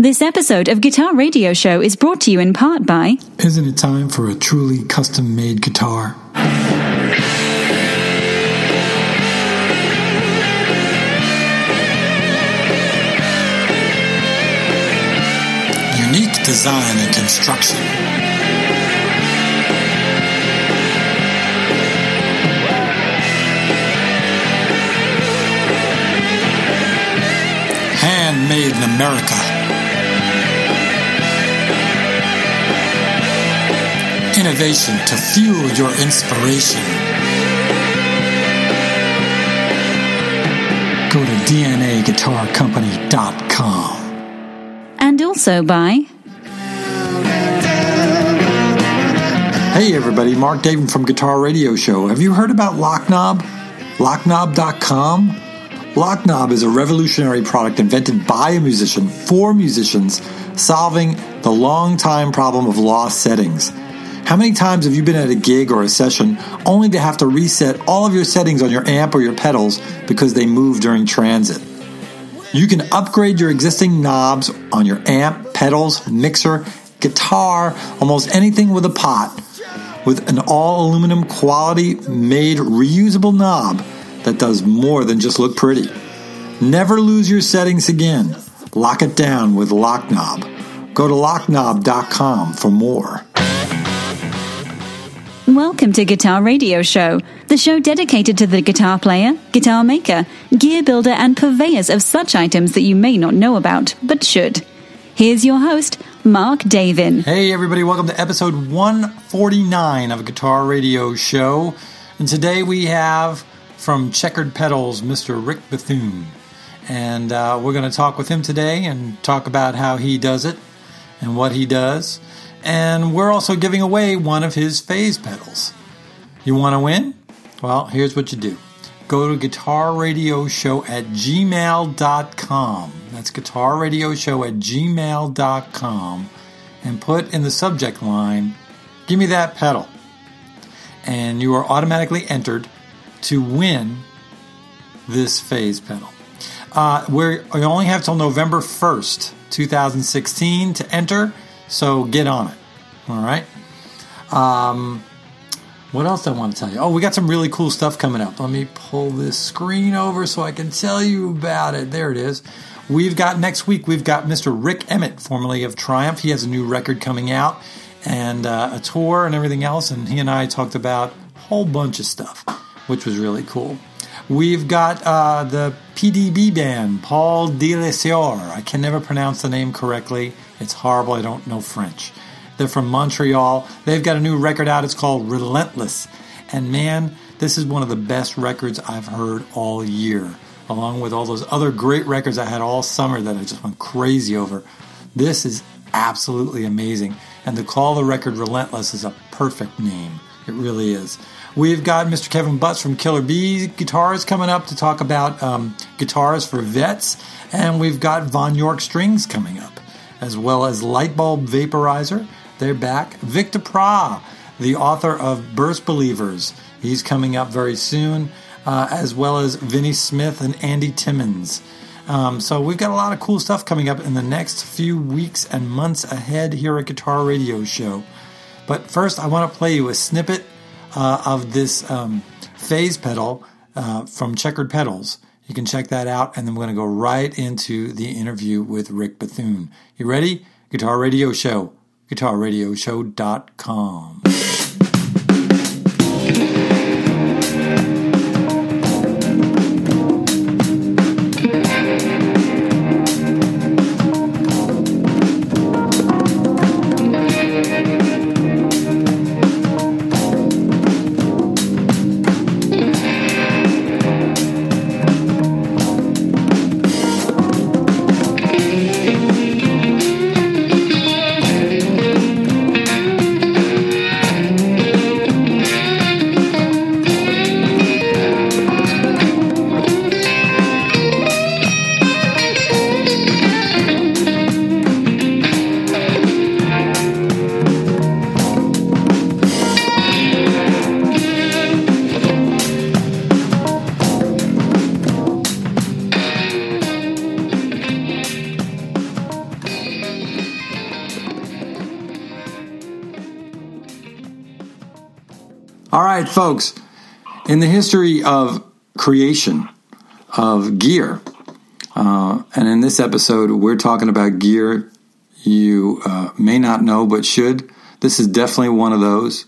This episode of Guitar Radio Show is brought to you in part by Isn't it time for a truly custom made guitar? Unique design and construction. Handmade in America. Innovation to fuel your inspiration. Go to DNAGuitarCompany.com. and also by Hey everybody, Mark David from Guitar Radio Show. Have you heard about Locknob? Locknob.com? Locknob is a revolutionary product invented by a musician for musicians, solving the long time problem of lost settings. How many times have you been at a gig or a session only to have to reset all of your settings on your amp or your pedals because they move during transit? You can upgrade your existing knobs on your amp, pedals, mixer, guitar, almost anything with a pot with an all aluminum quality made reusable knob that does more than just look pretty. Never lose your settings again. Lock it down with Locknob. Go to locknob.com for more. Welcome to Guitar Radio Show, the show dedicated to the guitar player, guitar maker, gear builder, and purveyors of such items that you may not know about, but should. Here's your host, Mark Davin. Hey, everybody, welcome to episode 149 of Guitar Radio Show. And today we have from Checkered Pedals, Mr. Rick Bethune. And uh, we're going to talk with him today and talk about how he does it and what he does. And we're also giving away one of his phase pedals. You want to win? Well, here's what you do go to guitarradioshow at gmail.com. That's guitarradioshow at gmail.com and put in the subject line, give me that pedal. And you are automatically entered to win this phase pedal. Uh, we only have till November 1st, 2016 to enter, so get on it. All right. Um, what else I want to tell you? Oh, we got some really cool stuff coming up. Let me pull this screen over so I can tell you about it. There it is. We've got next week, we've got Mr. Rik Emmett, formerly of Triumph. He has a new record coming out and uh, a tour and everything else. And he and I talked about a whole bunch of stuff, which was really cool. We've got uh, the PDB band, Paul Delesseur. I can never pronounce the name correctly. It's horrible. I don't know French. They're from Montreal. They've got a new record out. It's called Relentless. And man, this is one of the best records I've heard all year, along with all those other great records I had all summer that I just went crazy over. This is absolutely amazing. And to call the record Relentless is a perfect name. It really is. We've got Mr. Kevin Butts from Killer Bee Guitars coming up to talk about um, guitars for vets. And we've got Von York Strings coming up, as well as Lightbulb Vaporizer. They're back. Vic DaPra, the author of Burst Believers, he's coming up very soon, uh, as well as Vinnie Smith and Andy Timmons. Um, so we've got a lot of cool stuff coming up in the next few weeks and months ahead here at Guitar Radio Show. But first, I want to play you a snippet uh, of this um, phase pedal uh, from Checkered Pedals. You can check that out, and then we're going to go right into the interview with Rick Bethune. You ready? Guitar Radio Show, guitarradioshow.com. All right, folks. In the history of creation of gear, uh, and in this episode, we're talking about gear you uh, may not know but should. This is definitely one of those.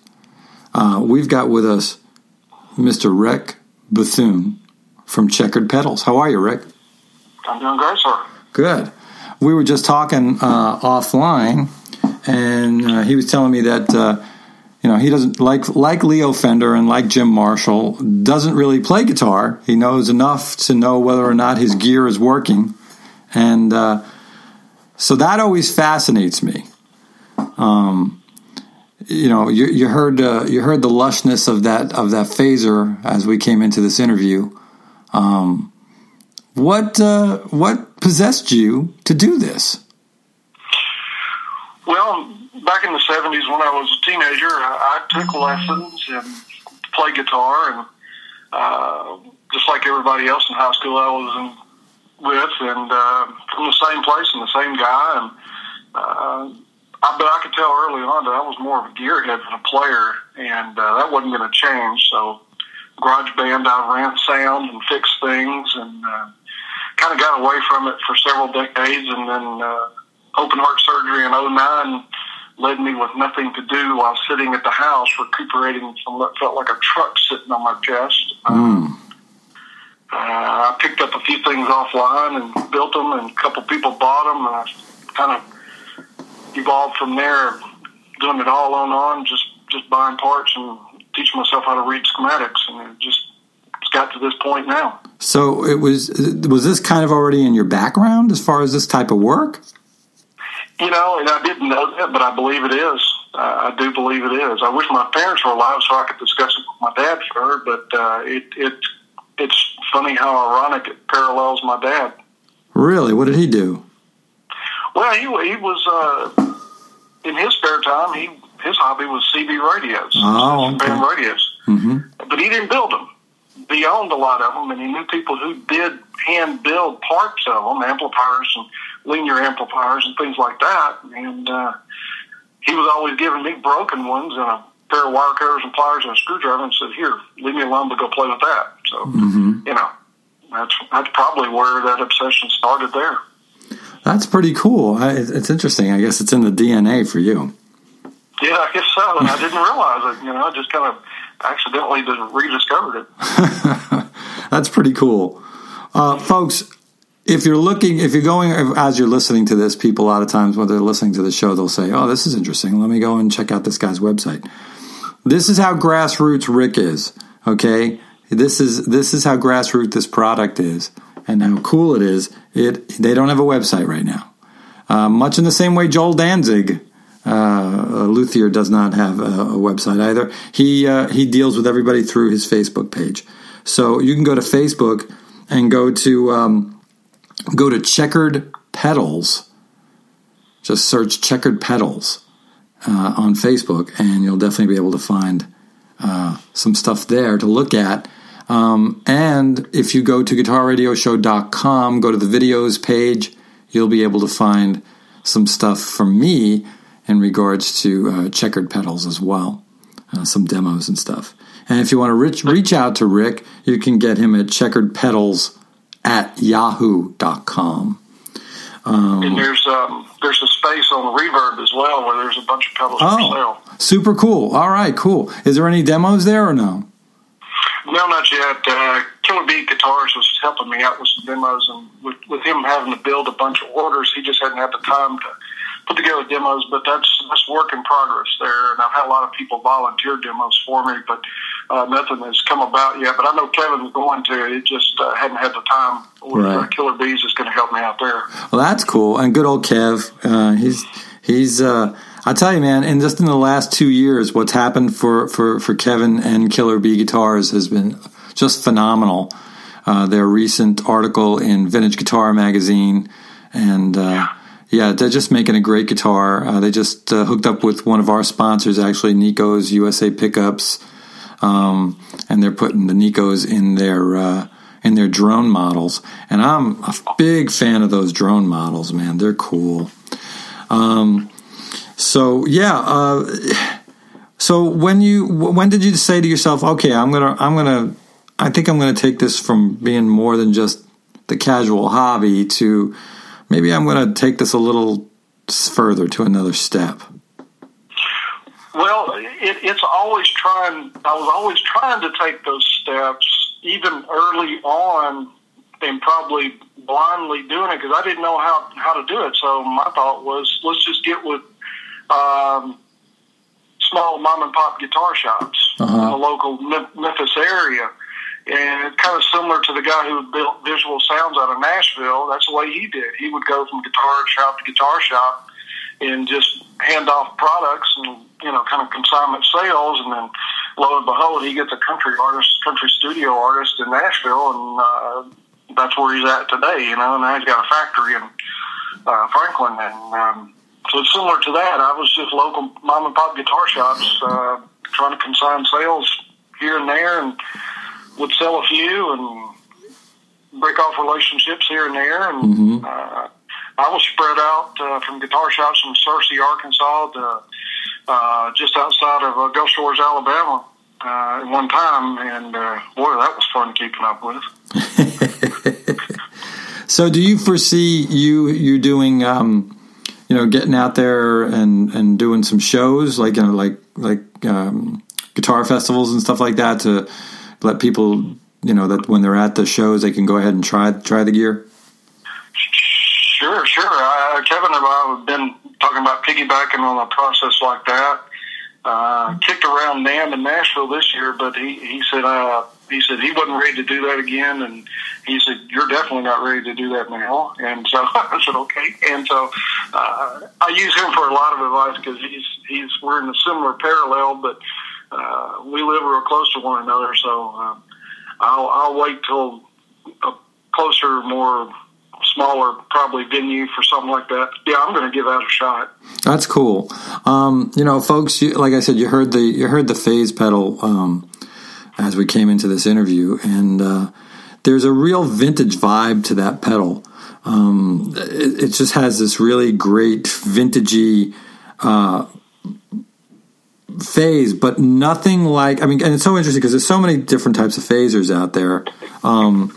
Uh, we've got with us Mr. Rick Bethune from Checkered Pedals. How are you, Rick? I'm doing great, sir. Good. We were just talking uh, offline, and uh, he was telling me that uh, you know, he doesn't like like Leo Fender and like Jim Marshall doesn't really play guitar. He knows enough to know whether or not his gear is working, and uh, so that always fascinates me. Um, you know, you, you heard uh, you heard the lushness of that of that phaser as we came into this interview. Um, what uh, what possessed you to do this? Well, back in the seventies when I was a teenager, I, I took lessons and played guitar, and uh, just like everybody else in high school, I was in, with, and uh, from the same place and the same guy, and uh, I, but I could tell early on that I was more of a gearhead than a player, and uh, that wasn't going to change. So, garage band, I ran sound and fixed things, and uh, kind of got away from it for several decades, and then uh, open heart surgery in '09 led me with nothing to do while sitting at the house recuperating from what felt like a truck sitting on my chest. Mm. Uh, I picked up a few things offline and built them, and a couple people bought them, and I kind of evolved from there, doing it all on on, just just buying parts and teaching myself how to read schematics, and it just it's got to this point now. So it was was this kind of already in your background as far as this type of work? You know, and I didn't know that, but I believe it is. Uh, I do believe it is. I wish my parents were alive so I could discuss it with my dad for but uh, it, it it's funny how ironic it parallels my dad. Really, what did he do? Well, he he was uh, in his spare time. He his hobby was CB radios, oh, okay. band radios, mm-hmm. but he didn't build them. He owned a lot of them, and he knew people who did hand build parts of them, amplifiers and linear amplifiers and things like that. And uh, he was always giving me broken ones and a pair of wire cutters and pliers and a screwdriver and said, "Here, leave me alone to go play with that." So mm-hmm. you know, that's that's probably where that obsession started there. That's pretty cool. It's interesting. I guess it's in the DNA for you. Yeah, I guess so. And I didn't realize it. You know, I just kind of accidentally rediscovered it. That's pretty cool. Uh, folks, if you're looking, if you're going, as you're listening to this, people a lot of times when they're listening to the show, they'll say, "Oh, this is interesting. Let me go and check out this guy's website." This is how grassroots Rick is. Okay, this is this is how grassroots this product is, and how cool it is. It they don't have a website right now. Uh, much in the same way Joel Danzig, uh, Luthier, does not have a, a website either. He uh, he deals with everybody through his Facebook page. So you can go to Facebook and go to um, go to Checkered Pedals. Just search Checkered Pedals uh, on Facebook, and you'll definitely be able to find uh, some stuff there to look at. Um, and if you go to guitarradioshow.com, go to the videos page, you'll be able to find some stuff from me in regards to uh, checkered pedals as well, uh, some demos and stuff. And if you want to reach, reach out to Rick, you can get him at checkered pedals at yahoo.com. Um, and there's um, there's a space on the reverb as well where there's a bunch of pedals oh, for sale. Super cool. All right, cool. Is there any demos there or no? No, not yet. Uh, Killer Bee Guitars was helping me out with some demos, and with, with him having to build a bunch of orders, he just hadn't had the time to put together demos, but that's that's work in progress there. And I've had a lot of people volunteer demos for me, but uh, nothing has come about yet. But I know Kevin's going to. It just uh, hadn't had the time. With right. uh, Killer Bees is going to help me out there. Well, that's cool. And good old Kev. Uh, he's he's. Uh, I tell you, man, and just in the last two years, what's happened for, for, for Kevin and Killer Bee Guitars has been just phenomenal. Uh, their recent article in Vintage Guitar Magazine, and uh, yeah yeah, they're just making a great guitar. Uh, they just uh, hooked up with one of our sponsors, actually, Nico's USA Pickups, um, and they're putting the Nikos in their uh, in their drone models. And I'm a big fan of those drone models, man. They're cool. Um, so yeah, uh, So when you when did you say to yourself, okay, I'm gonna I'm gonna I think I'm gonna take this from being more than just the casual hobby to maybe I'm gonna take this a little further to another step. Well, it, it's always trying. I was always trying to take those steps, even early on, and probably blindly doing it because I didn't know how how to do it. So my thought was, let's just get with um, small mom and pop guitar shops uh-huh. in the local Memphis area. And kind of similar to the guy who built Visual Sounds out of Nashville. That's the way he did. He would go from guitar shop to guitar shop and just hand off products and you know kind of consignment sales, and then lo and behold, he gets a country artist, country studio artist in Nashville, and uh, that's where he's at today. You know, and now he's got a factory in uh, Franklin, and um, so it's similar to that. I was just local mom and pop guitar shops uh, trying to consign sales here and there, and would sell a few and break off relationships here and there, and. Mm-hmm. Uh, I was spread out uh, from guitar shops from Searcy, Arkansas, to uh, just outside of uh, Gulf Shores, Alabama, uh, at one time, and uh, boy, that was fun keeping up with. so, do you foresee you you doing, um, you know, getting out there and and doing some shows like you know, like like um, guitar festivals and stuff like that to let people, you know, that when they're at the shows, they can go ahead and try try the gear. Sure, sure. Uh, Kevin and I have been talking about piggybacking on a process like that. Uh, kicked around NAMM in Nashville this year, but he he said uh, he said he wasn't ready to do that again, and he said you're definitely not ready to do that now. And so I said okay. And so uh, I use him for a lot of advice because he's he's we're in a similar parallel, but uh, we live real close to one another. So uh, I'll I'll wait till a closer, more smaller probably venue for something like that. Yeah, I'm going to give that a shot. That's cool. Um, you know, folks, you, like I said, you heard the you heard the phase pedal um, as we came into this interview, and uh, there's a real vintage vibe to that pedal. Um, it, it, just has this really great vintagey. Uh, phase, but nothing like I mean, and it's so interesting because there's so many different types of phasers out there. Um,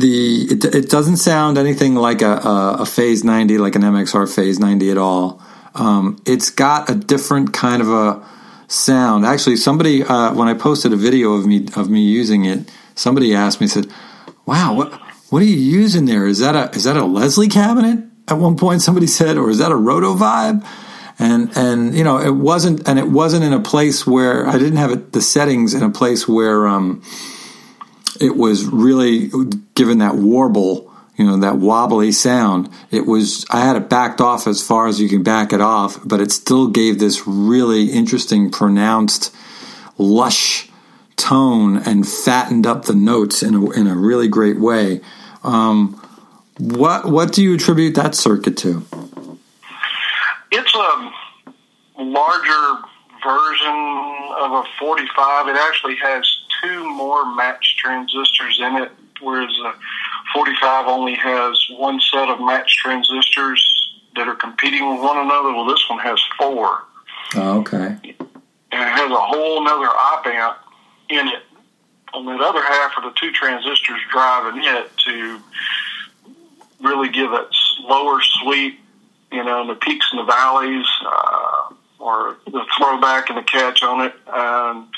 the it, it doesn't sound anything like a, a, a, phase 90 like an mxr phase 90 at all. Um, it's got a different kind of a sound. Actually somebody uh, when i posted a video of me of me using it somebody asked me said wow what what are you using there? Is that a is that a leslie cabinet? At one point somebody said or is that a roto vibe? And and you know it wasn't and it wasn't in a place where i didn't have it, the settings in a place where um, it was really given that warble, you know, that wobbly sound. It was I had it backed off as far as you can back it off, but it still gave this really interesting, pronounced, lush tone and fattened up the notes in a in a really great way. Um, what what do you attribute that circuit to? It's a larger version of a 45. It actually has two more match transistors in it, whereas the 45 only has one set of match transistors that are competing with one another. Well, this one has four. Oh, okay. And it has a whole other op amp in it. On that other half of the two transistors driving it to really give it lower sweep, you know, the peaks and the valleys, uh, or the throwback and the catch on it. Um,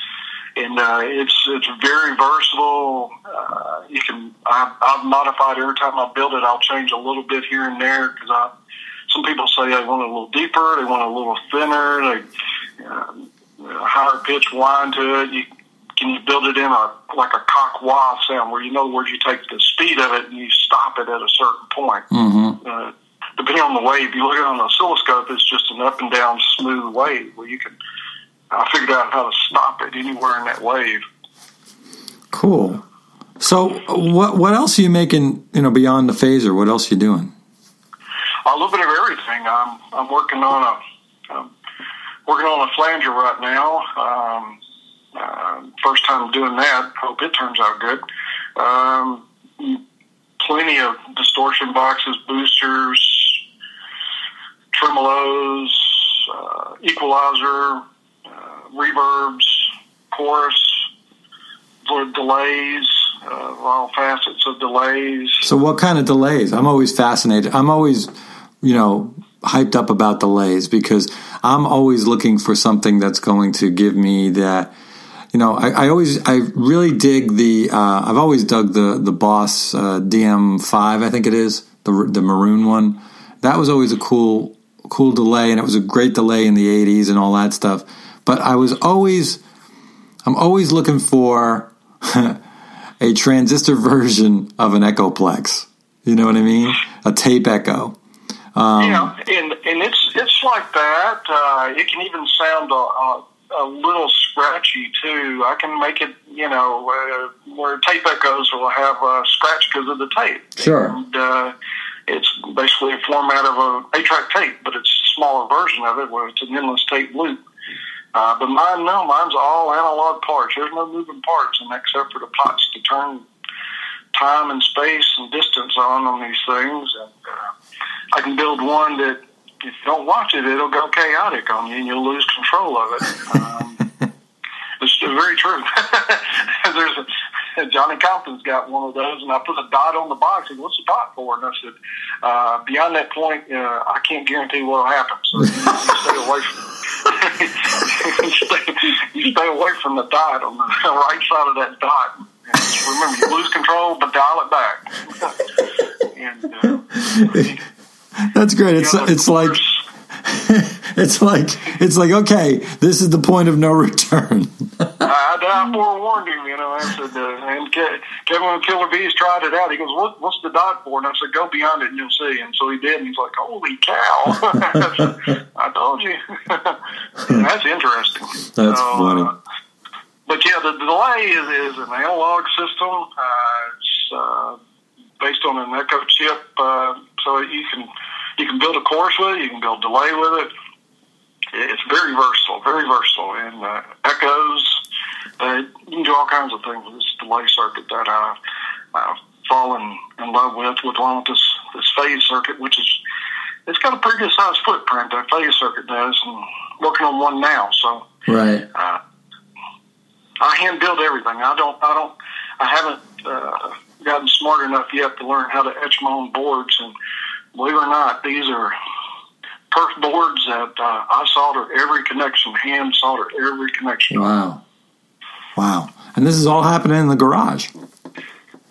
and uh, it's it's very versatile. Uh, you can I, I've modified every time I build it. I'll change a little bit here and there because I some people say they want it a little deeper, they want it a little thinner, they uh, higher pitch whine to it. You can you build it in a like a cock wah sound where you know where you take the speed of it and you stop it at a certain point. Mm-hmm. Uh, depending on the wave, you look at it on the oscilloscope, it's just an up and down smooth wave where you can I figured out how to stop it anywhere in that wave. Cool. So what what else are you making? You know, beyond the phaser, what else are you doing? A little bit of everything. I'm I'm working on a um, working on a flanger right now. Um, uh, first time doing that. Hope it turns out good. Um, plenty of distortion boxes, boosters, tremolos, uh, equalizer, reverbs, chorus, delays, uh, all facets of delays. So, what kind of delays? I'm always fascinated. I'm always, you know, hyped up about delays because I'm always looking for something that's going to give me that. You know, I, I always, I really dig the. Uh, I've always dug the the Boss uh, DM5. I think it is the the maroon one. That was always a cool cool delay, and it was a great delay in the '80s and all that stuff. But I was always, I'm always looking for a transistor version of an Echoplex. You know what I mean? A tape echo. Um, yeah, and and it's it's like that. Uh, it can even sound a, a, a, little scratchy too. I can make it, you know, uh, where tape echoes will have a scratch because of the tape. Sure. And, uh, it's basically a format of a eight-track tape, but it's a smaller version of it where it's an endless tape loop. Uh, but mine, no, mine's all analog parts. There's no moving parts, and except for the pots to turn time and space and distance on on these things. And uh, I can build one that if you don't watch it, it'll go chaotic on you, and you'll lose control of it. Um, it's very true. There's a, Johnny Compton's got one of those, and I put a dot on the box. Said, "What's the dot for?" And I said, uh, "Beyond that point, uh, I can't guarantee what'll happen. So stay away from." stay, you stay away from the dot on the right side of that dot. And remember, you lose control, but dial it back. and, uh, That's great. It's it's like it's like it's like okay, this is the point of no return. I, I forewarned him, you know. I said, uh, and Kevin Killer Bees tried it out. He goes, "What? What's the dot for?" And I said, "Go beyond it, and you'll see." And so he did, and he's like, "Holy cow!" I told you. That's interesting. That's so, funny. Uh, but yeah, the, the delay is, is an analog system. Uh, it's uh, based on an Echo chip, uh, so you can you can build a chorus with it. You can build delay with it. It's very versatile, very versatile, and uh, echoes. Uh, you can do all kinds of things with this delay circuit that I've, I've fallen in love with, with one with this this phase circuit, which is it's got a pretty good sized footprint. That phase circuit does, and working on one now. So right. Uh, I hand build everything. I don't. I don't. I haven't uh, gotten smart enough yet to learn how to etch my own boards. And believe it or not, these are perf boards that uh, I solder every connection, hand solder every connection. Wow. Wow. And this is all happening in the garage.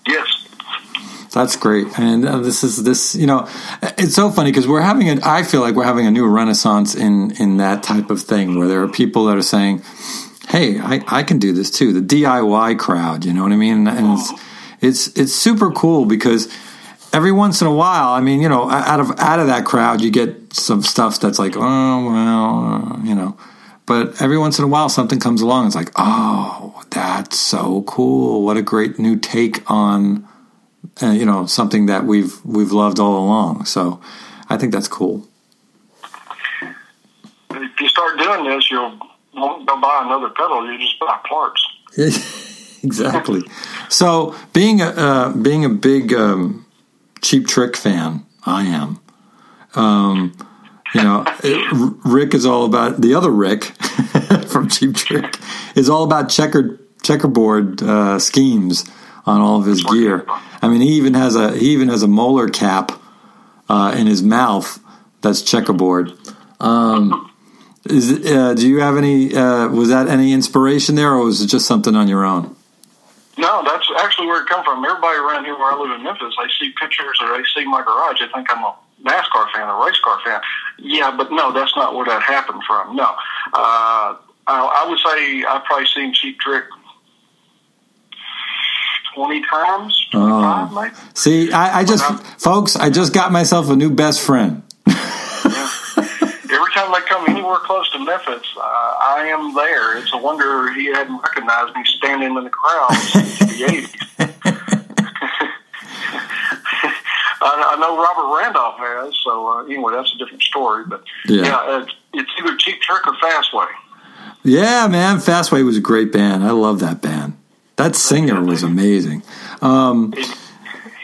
Yes. That's great, and uh, this is this. You know, it's so funny because we're having a. I feel like we're having a new renaissance in in that type of thing where there are people that are saying, "Hey, I, I can do this too." The DIY crowd, you know what I mean? And it's it's, it's super cool because every once in a while, I mean, you know, out of out of that crowd, you get some stuff that's like, oh well, uh, you know. But every once in a while, something comes along. It's like, oh, that's so cool! What a great new take on, uh, you know, something that we've we've loved all along. So, I think that's cool. If you start doing this, you'll won't go buy another pedal. You just buy parts. exactly. so, being a uh, being a big um, Cheap Trick fan, I am. Um, you know, it, Rick is all about the other Rick from Cheap Trick is all about checkered checkerboard uh, schemes on all of his gear. I mean, he even has a he even has a molar cap uh, in his mouth that's checkerboard. Um, is uh, do you have any? Uh, was that any inspiration there, or was it just something on your own? No, that's actually where it come from. Everybody around here where I live in Memphis, they see pictures or they see my garage, they think I'm a NASCAR fan, a race car fan. Yeah, but no, that's not where that happened from. No, uh, I, I would say I've probably seen Cheap Trick twenty times. Oh. See, I, I just, folks, I just got myself a new best friend. Every time I come anywhere close to Memphis, uh, I am there. It's a wonder he hadn't recognized me standing in the crowd since the eighties. I, I know Robert Randolph has. So uh, anyway, that's a different story. But yeah, yeah it's, it's either Cheap Trick or Fastway. Yeah, man, Fastway was a great band. I love that band. That singer was amazing. Um, he,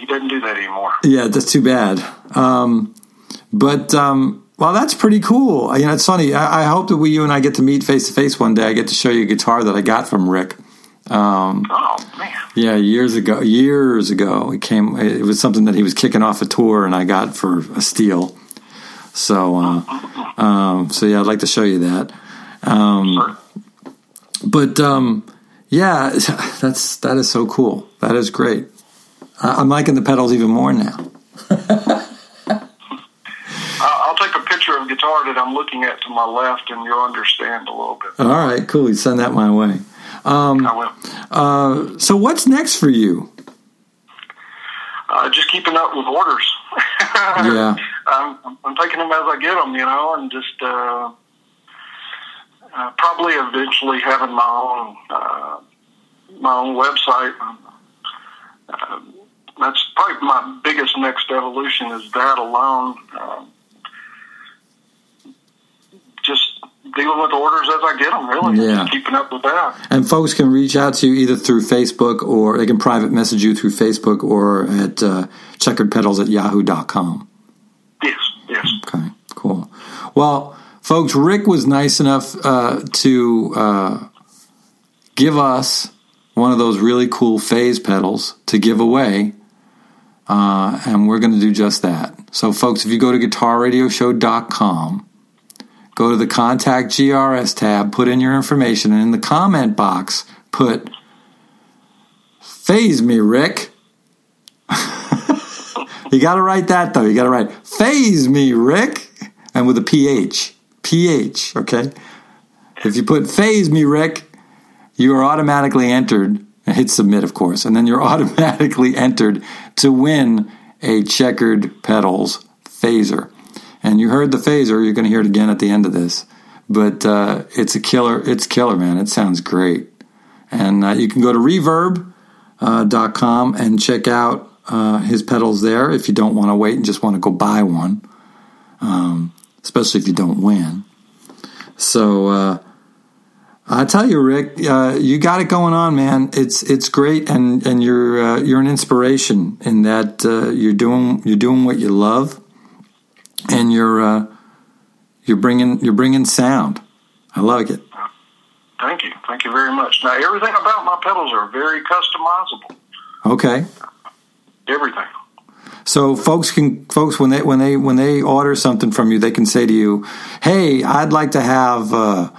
he doesn't do that anymore. Yeah, that's too bad. Um, but um, Well, that's pretty cool. You know, it's funny. I, I hope that we, you and I, get to meet face to face one day. I get to show you a guitar that I got from Rick. Um, Oh man, yeah, years ago. Years ago, it came. It was something that he was kicking off a tour, and I got for a steal. So, uh, um, so yeah, I'd like to show you that. Um, Sure. but um, yeah, that's that is so cool. That is great. I, I'm liking the pedals even more now. I- I'll take a picture of a guitar that I'm looking at to my left, and you'll understand a little bit. All right, cool. You send that my way. Um, I will. uh, so, what's next for you? Uh, just keeping up with orders. Yeah. I'm, I'm taking them as I get them, you know, and just uh, uh, probably eventually having my own uh, my own website. Uh, that's probably my biggest next evolution is that alone. Uh, just dealing with orders as I get them, really. Yeah. Just keeping up with that. And folks can reach out to you either through Facebook or they can private message you through Facebook or at uh, checkeredpedals at yahoo.com. Yes, yes. Okay, cool. Well, folks, Rick was nice enough uh, to uh, give us one of those really cool phase pedals to give away. Uh, and we're going to do just that. So, folks, if you go to guitarradioshow.com, go to the Contact GRS tab, put in your information, and in the comment box, put Phase me, Rick. you got to write that, though. You got to write Phase me, Rick. And with a PH. PH, okay? If you put Phase me, Rick, you are automatically entered. Hit submit, of course, and then you're automatically entered to win a checkered pedals phaser. And you heard the phaser; you're going to hear it again at the end of this. But uh, it's a killer. It's killer, man. It sounds great. And uh, you can go to reverb.com uh, and check out uh, his pedals there if you don't want to wait and just want to go buy one, um, especially if you don't win. So uh, I tell you, Rick, uh, you got it going on, man. It's it's great, and and you're uh, you're an inspiration in that uh, you're doing you're doing what you love, and you're uh, you're bringing you're bringing sound. I like it. Thank you. Thank you very much. Now, everything about my pedals are very customizable. Okay. Everything. So folks can folks when they when they when they order something from you, they can say to you, "Hey, I'd like to have uh,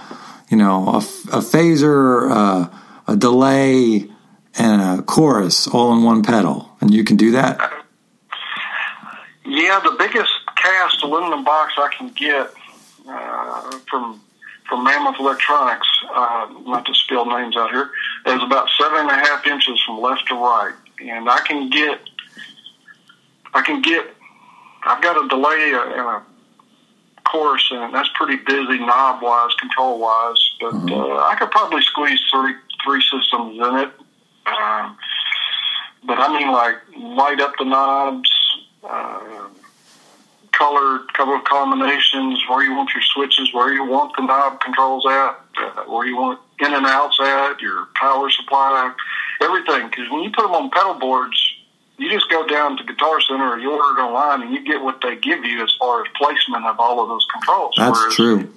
you know a, a phaser, uh, a delay, and a chorus all in one pedal," and you can do that. Yeah, the biggest cast aluminum box I can get uh, from from Mammoth Electronics, uh, not to spill names out here, is about seven and a half inches from left to right, and I can get, I can get, I've got a delay and a chorus, and that's pretty busy knob wise, control wise, but uh, I could probably squeeze three three systems in it. Um, but I mean, like light up the knobs, uh, color color combinations, where you want your switches, where you want the knob controls at, uh, where you want in and outs at, your power supply, everything. Because when you put them on pedal boards, you just go down to Guitar Center or you order it online, and you get what they give you as far as placement of all of those controls. That's Whereas- true.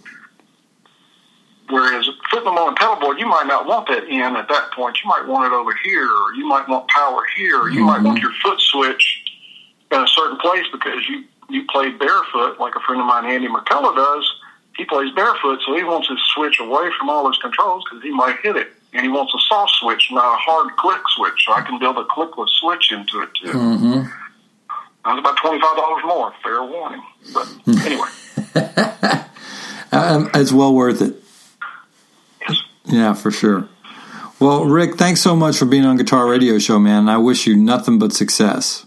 Whereas putting them on a pedal board, you might not want that in at that point. You might want it over here, or you might want power here, or you might want your foot switch in a certain place because you you play barefoot, like a friend of mine, Andy McCullough, does. He plays barefoot, so he wants his switch away from all his controls because he might hit it, and he wants a soft switch, not a hard click switch. So I can build a clickless switch into it too. Mm-hmm. That's about twenty five dollars more. Fair warning, but anyway. Um, it's well worth it. Yes. Yeah, for sure. Well, Rick, thanks so much for being on Guitar Radio Show, man. I wish you nothing but success.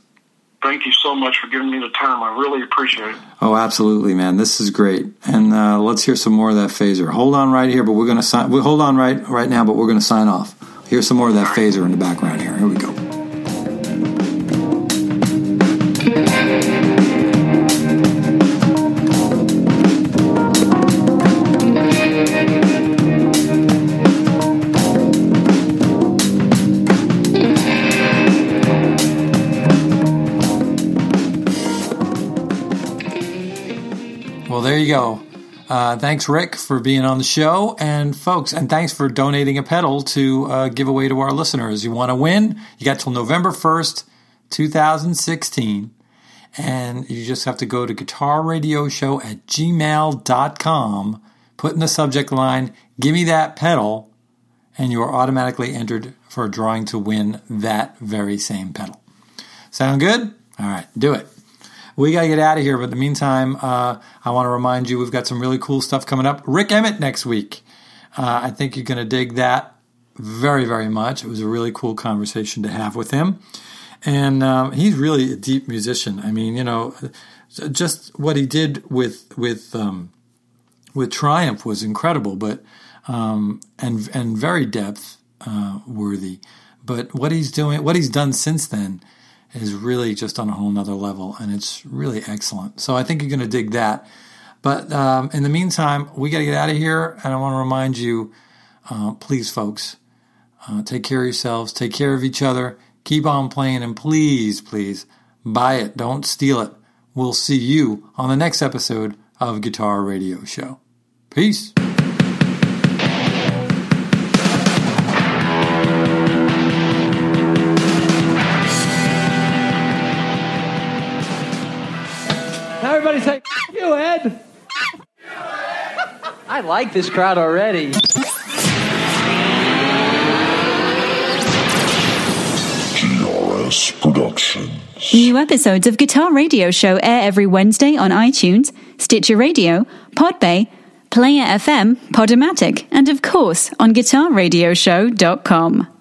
Thank you so much for giving me the time. I really appreciate it. Oh, absolutely, man. This is great. And uh, let's hear some more of that phaser. Hold on right here, but we're going to sign. We hold on right right now, but we're going to sign off. Here's some more of that phaser in the background here. Here we go. Go. Uh, thanks, Rick, for being on the show. And folks, and thanks for donating a pedal to uh, give away to our listeners. You want to win? You got till November 1st, 2016. And you just have to go to guitarradioshow at gmail.com, put in the subject line, give me that pedal, and you are automatically entered for a drawing to win that very same pedal. Sound good? All right, do it we got to get out of here. But in the meantime, uh, I want to remind you we've got some really cool stuff coming up. Rik Emmett next week. Uh, I think you're going to dig that very, very much. It was a really cool conversation to have with him. And um, he's really a deep musician. I mean, you know, just what he did with with um, with Triumph was incredible, but um, and and very depth uh, worthy. But what he's doing, what he's done since then, is really just on a whole nother level, and it's really excellent. So I think you're going to dig that. But um, in the meantime, we got to get out of here, and I want to remind you, uh, please, folks, uh, take care of yourselves, take care of each other, keep on playing, and please, please, buy it, don't steal it. We'll see you on the next episode of Guitar Radio Show. Peace. I like this crowd already. GRS Productions. New episodes of Guitar Radio Show air every Wednesday on iTunes, Stitcher Radio, Podbay, Player FM, Podomatic, and of course on GuitarRadioshow.com.